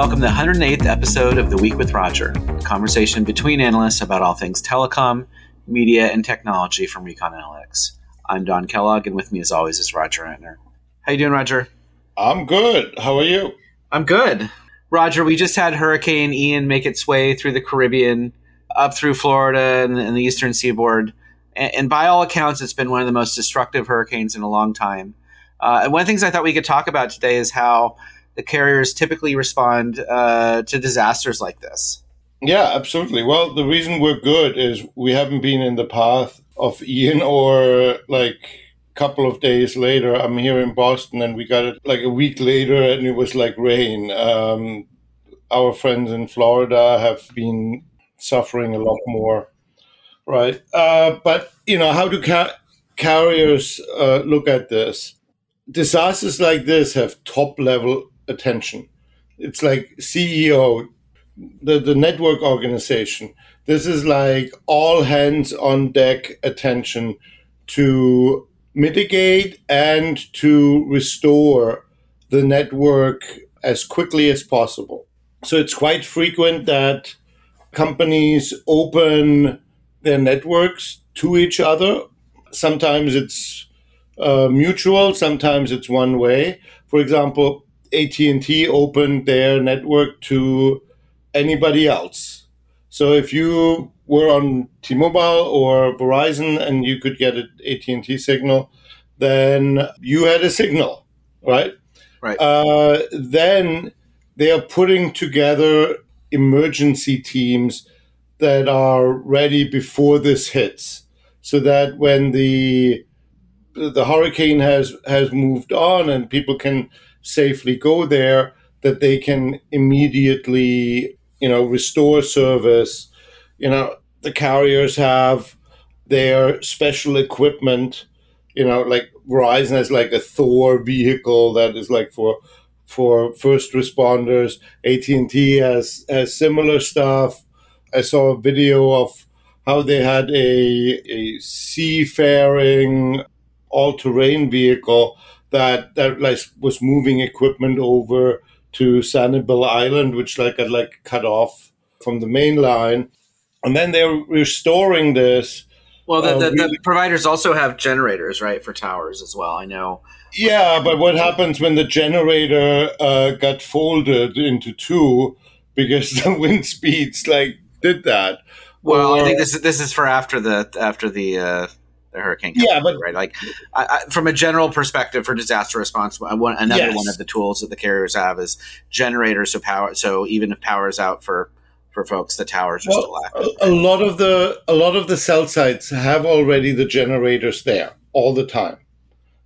welcome to the 108th episode of The Week with Roger, a conversation between analysts about all things telecom, media, and technology from Recon Analytics. I'm Don Kellogg, and with me, as always, is Roger Entner. How you doing, Roger? I'm good. How are you? I'm good. Roger, we just had Hurricane Ian make its way through the Caribbean, up through Florida and, and the eastern seaboard. And, and, by all accounts, it's been one of the most destructive hurricanes in a long time. Uh, and one of the things I thought we could talk about today is how the carriers typically respond uh, to disasters like this. Yeah, absolutely. Well, the reason we're good is we haven't been in the path of Ian or like a couple of days later. I'm here in Boston and we got it like a week later and it was like rain. Um, our friends in Florida have been suffering a lot more, right? Uh, but, you know, how do ca- carriers uh, look at this? Disasters like this have top level attention. It's like CEO, the, the network organization. This is like all hands on deck attention to mitigate and to restore the network as quickly as possible. So it's quite frequent that companies open their networks to each other. Sometimes it's uh, mutual, sometimes it's one way. For example, AT&T opened their network to anybody else. So if you were on T-Mobile or Verizon and you could get an AT&T signal, then you had a signal, right? Right. Uh, then they are putting together emergency teams that are ready before this hits, so that when the the hurricane has has moved on and people can safely go there, that they can immediately, you know, restore service. You know, the carriers have their special equipment. You know, like Verizon has like a Thor vehicle that is like for for first responders. AT and T has has similar stuff. I saw a video of how they had a, a seafaring all terrain vehicle that that like was moving equipment over to Sanibel Island, which like got like cut off from the main line, and then they're restoring this. Well, the, uh, the, the providers also have generators, right, for towers as well. I know. Yeah, but what happens when the generator uh, got folded into two because the wind speeds like did that? Well, or, I think this is this is for after the after the uh, the hurricane. Yeah, but right, like I, I, from a general perspective for disaster response, one, another yes. one of the tools that the carriers have is generators. So power. So even if power is out for for folks, the towers are well, still active. A, a lot of the a lot of the cell sites have already the generators there all the time,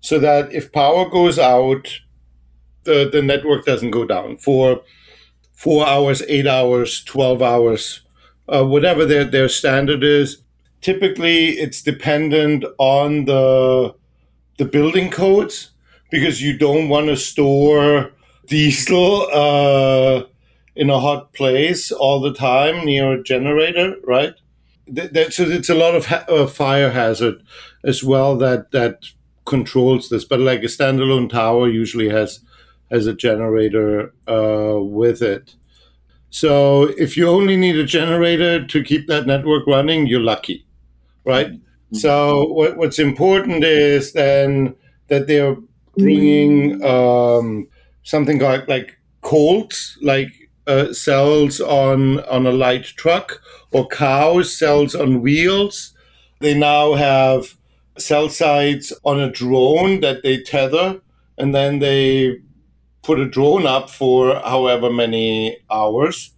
so that if power goes out, the the network doesn't go down for four hours, eight hours, twelve hours, uh, whatever their their standard is typically it's dependent on the the building codes because you don't want to store diesel uh, in a hot place all the time near a generator, right? That, so it's a lot of ha- uh, fire hazard as well that that controls this. But like a standalone tower usually has has a generator uh, with it. So if you only need a generator to keep that network running, you're lucky right? Mm-hmm. So what, what's important is then that they're bringing um, something like like colts, like uh, cells on on a light truck, or cows cells on wheels. They now have cell sites on a drone that they tether, and then they put a drone up for however many hours,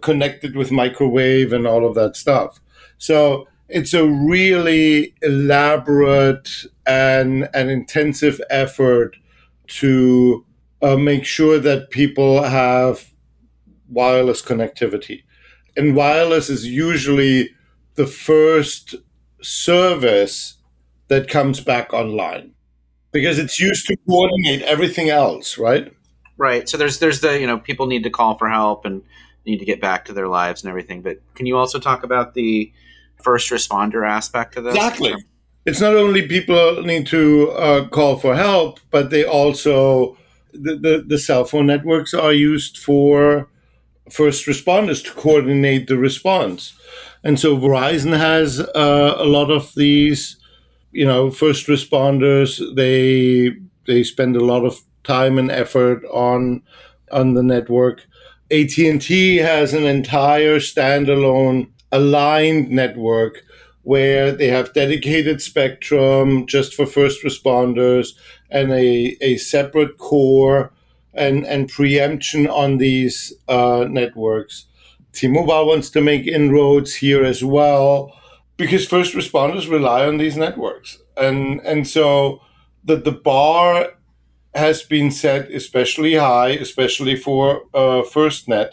connected with microwave and all of that stuff. So it's a really elaborate and an intensive effort to uh, make sure that people have wireless connectivity. And wireless is usually the first service that comes back online because it's used to coordinate everything else, right? Right. So there's there's the, you know, people need to call for help and need to get back to their lives and everything, but can you also talk about the first responder aspect of this. Exactly. It's not only people need to uh, call for help, but they also the, the, the cell phone networks are used for first responders to coordinate the response. And so Verizon has uh, a lot of these, you know, first responders. They they spend a lot of time and effort on on the network. AT&T has an entire standalone aligned network where they have dedicated spectrum just for first responders and a, a separate core and, and preemption on these uh, networks. T-Mobile wants to make inroads here as well because first responders rely on these networks. And, and so the, the bar has been set especially high, especially for uh, FirstNet,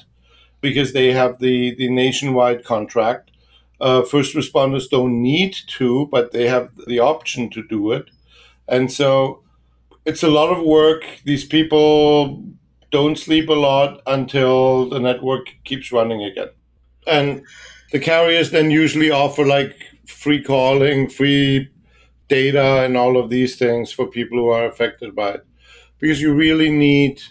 because they have the, the nationwide contract. Uh, first responders don't need to, but they have the option to do it. And so it's a lot of work. These people don't sleep a lot until the network keeps running again. And the carriers then usually offer like free calling, free data, and all of these things for people who are affected by it. Because you really need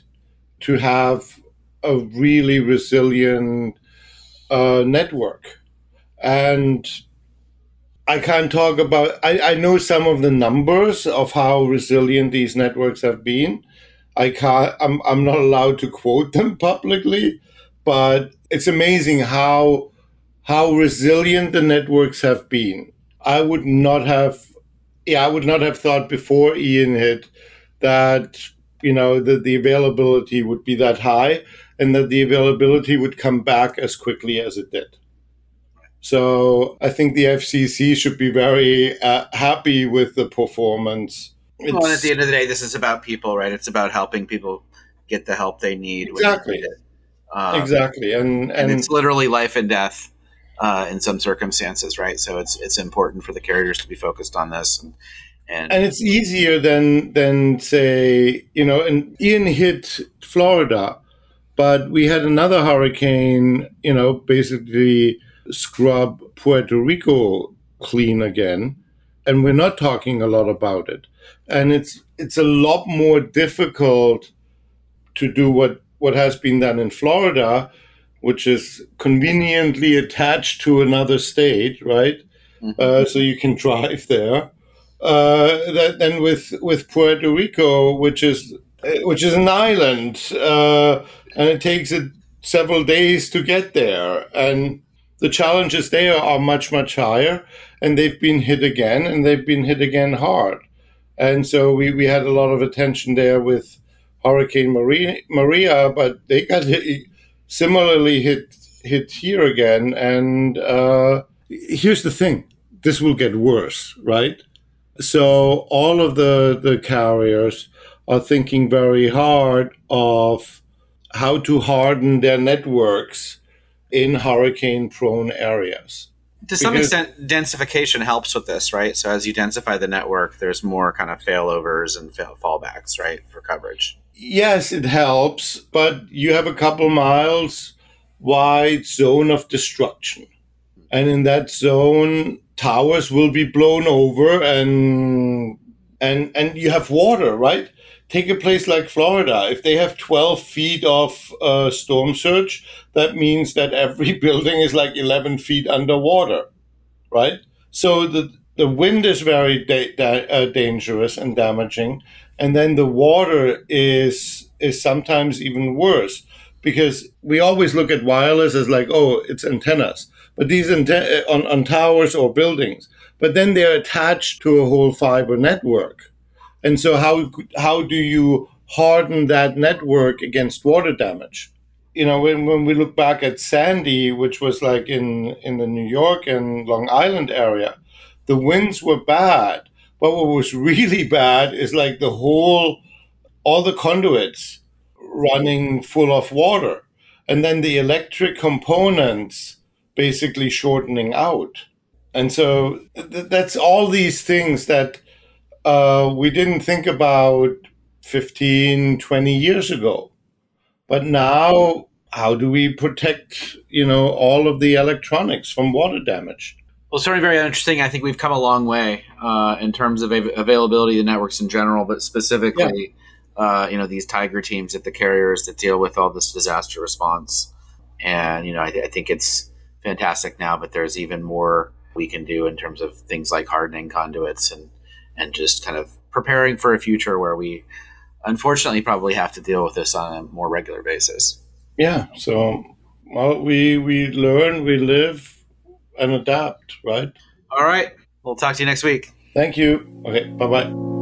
to have a really resilient uh, network. And I can't talk about. I, I know some of the numbers of how resilient these networks have been. I can't. I'm I'm not allowed to quote them publicly, but it's amazing how how resilient the networks have been. I would not have. Yeah, I would not have thought before Ian hit that you know that the availability would be that high and that the availability would come back as quickly as it did. So I think the FCC should be very uh, happy with the performance. Well, and at the end of the day, this is about people, right? It's about helping people get the help they need. Exactly. Um, exactly, and, and, and it's literally life and death uh, in some circumstances, right? So it's it's important for the carriers to be focused on this, and and, and it's easier than than say you know. And Ian hit Florida, but we had another hurricane, you know, basically scrub Puerto Rico clean again, and we're not talking a lot about it. And it's it's a lot more difficult to do what what has been done in Florida, which is conveniently attached to another state, right? Mm-hmm. Uh, so you can drive there. Uh, that, then with with Puerto Rico, which is which is an island, uh, and it takes it several days to get there, and the challenges there are much, much higher, and they've been hit again, and they've been hit again hard. And so we, we had a lot of attention there with Hurricane Maria, Maria but they got hit, similarly hit hit here again. And uh, here's the thing: this will get worse, right? So all of the the carriers are thinking very hard of how to harden their networks in hurricane prone areas. To some because, extent, densification helps with this, right? So as you densify the network, there's more kind of failovers and fail- fallbacks, right, for coverage. Yes, it helps, but you have a couple miles wide zone of destruction. And in that zone, towers will be blown over and and and you have water, right? Take a place like Florida. If they have 12 feet of uh, storm surge, that means that every building is like 11 feet underwater, right? So the, the wind is very da- da- uh, dangerous and damaging. And then the water is, is sometimes even worse because we always look at wireless as like, oh, it's antennas. But these antennas on, on towers or buildings, but then they're attached to a whole fiber network and so, how how do you harden that network against water damage? You know, when, when we look back at Sandy, which was like in in the New York and Long Island area, the winds were bad. But what was really bad is like the whole, all the conduits running full of water, and then the electric components basically shortening out. And so th- that's all these things that uh, we didn't think about 15, 20 years ago. But now, how do we protect, you know, all of the electronics from water damage? Well, certainly very interesting. I think we've come a long way uh, in terms of av- availability of the networks in general, but specifically uh, you know these tiger teams at the carriers that deal with all this disaster response and you know I, I, think it's fantastic now but there's even more we can do in terms of things like hardening conduits and and just kind of preparing for a future where we unfortunately probably have to deal with this on a more regular basis. Yeah so well we we learn we live and adapt right? All right. We'll talk to you next week. Thank you. Okay bye-bye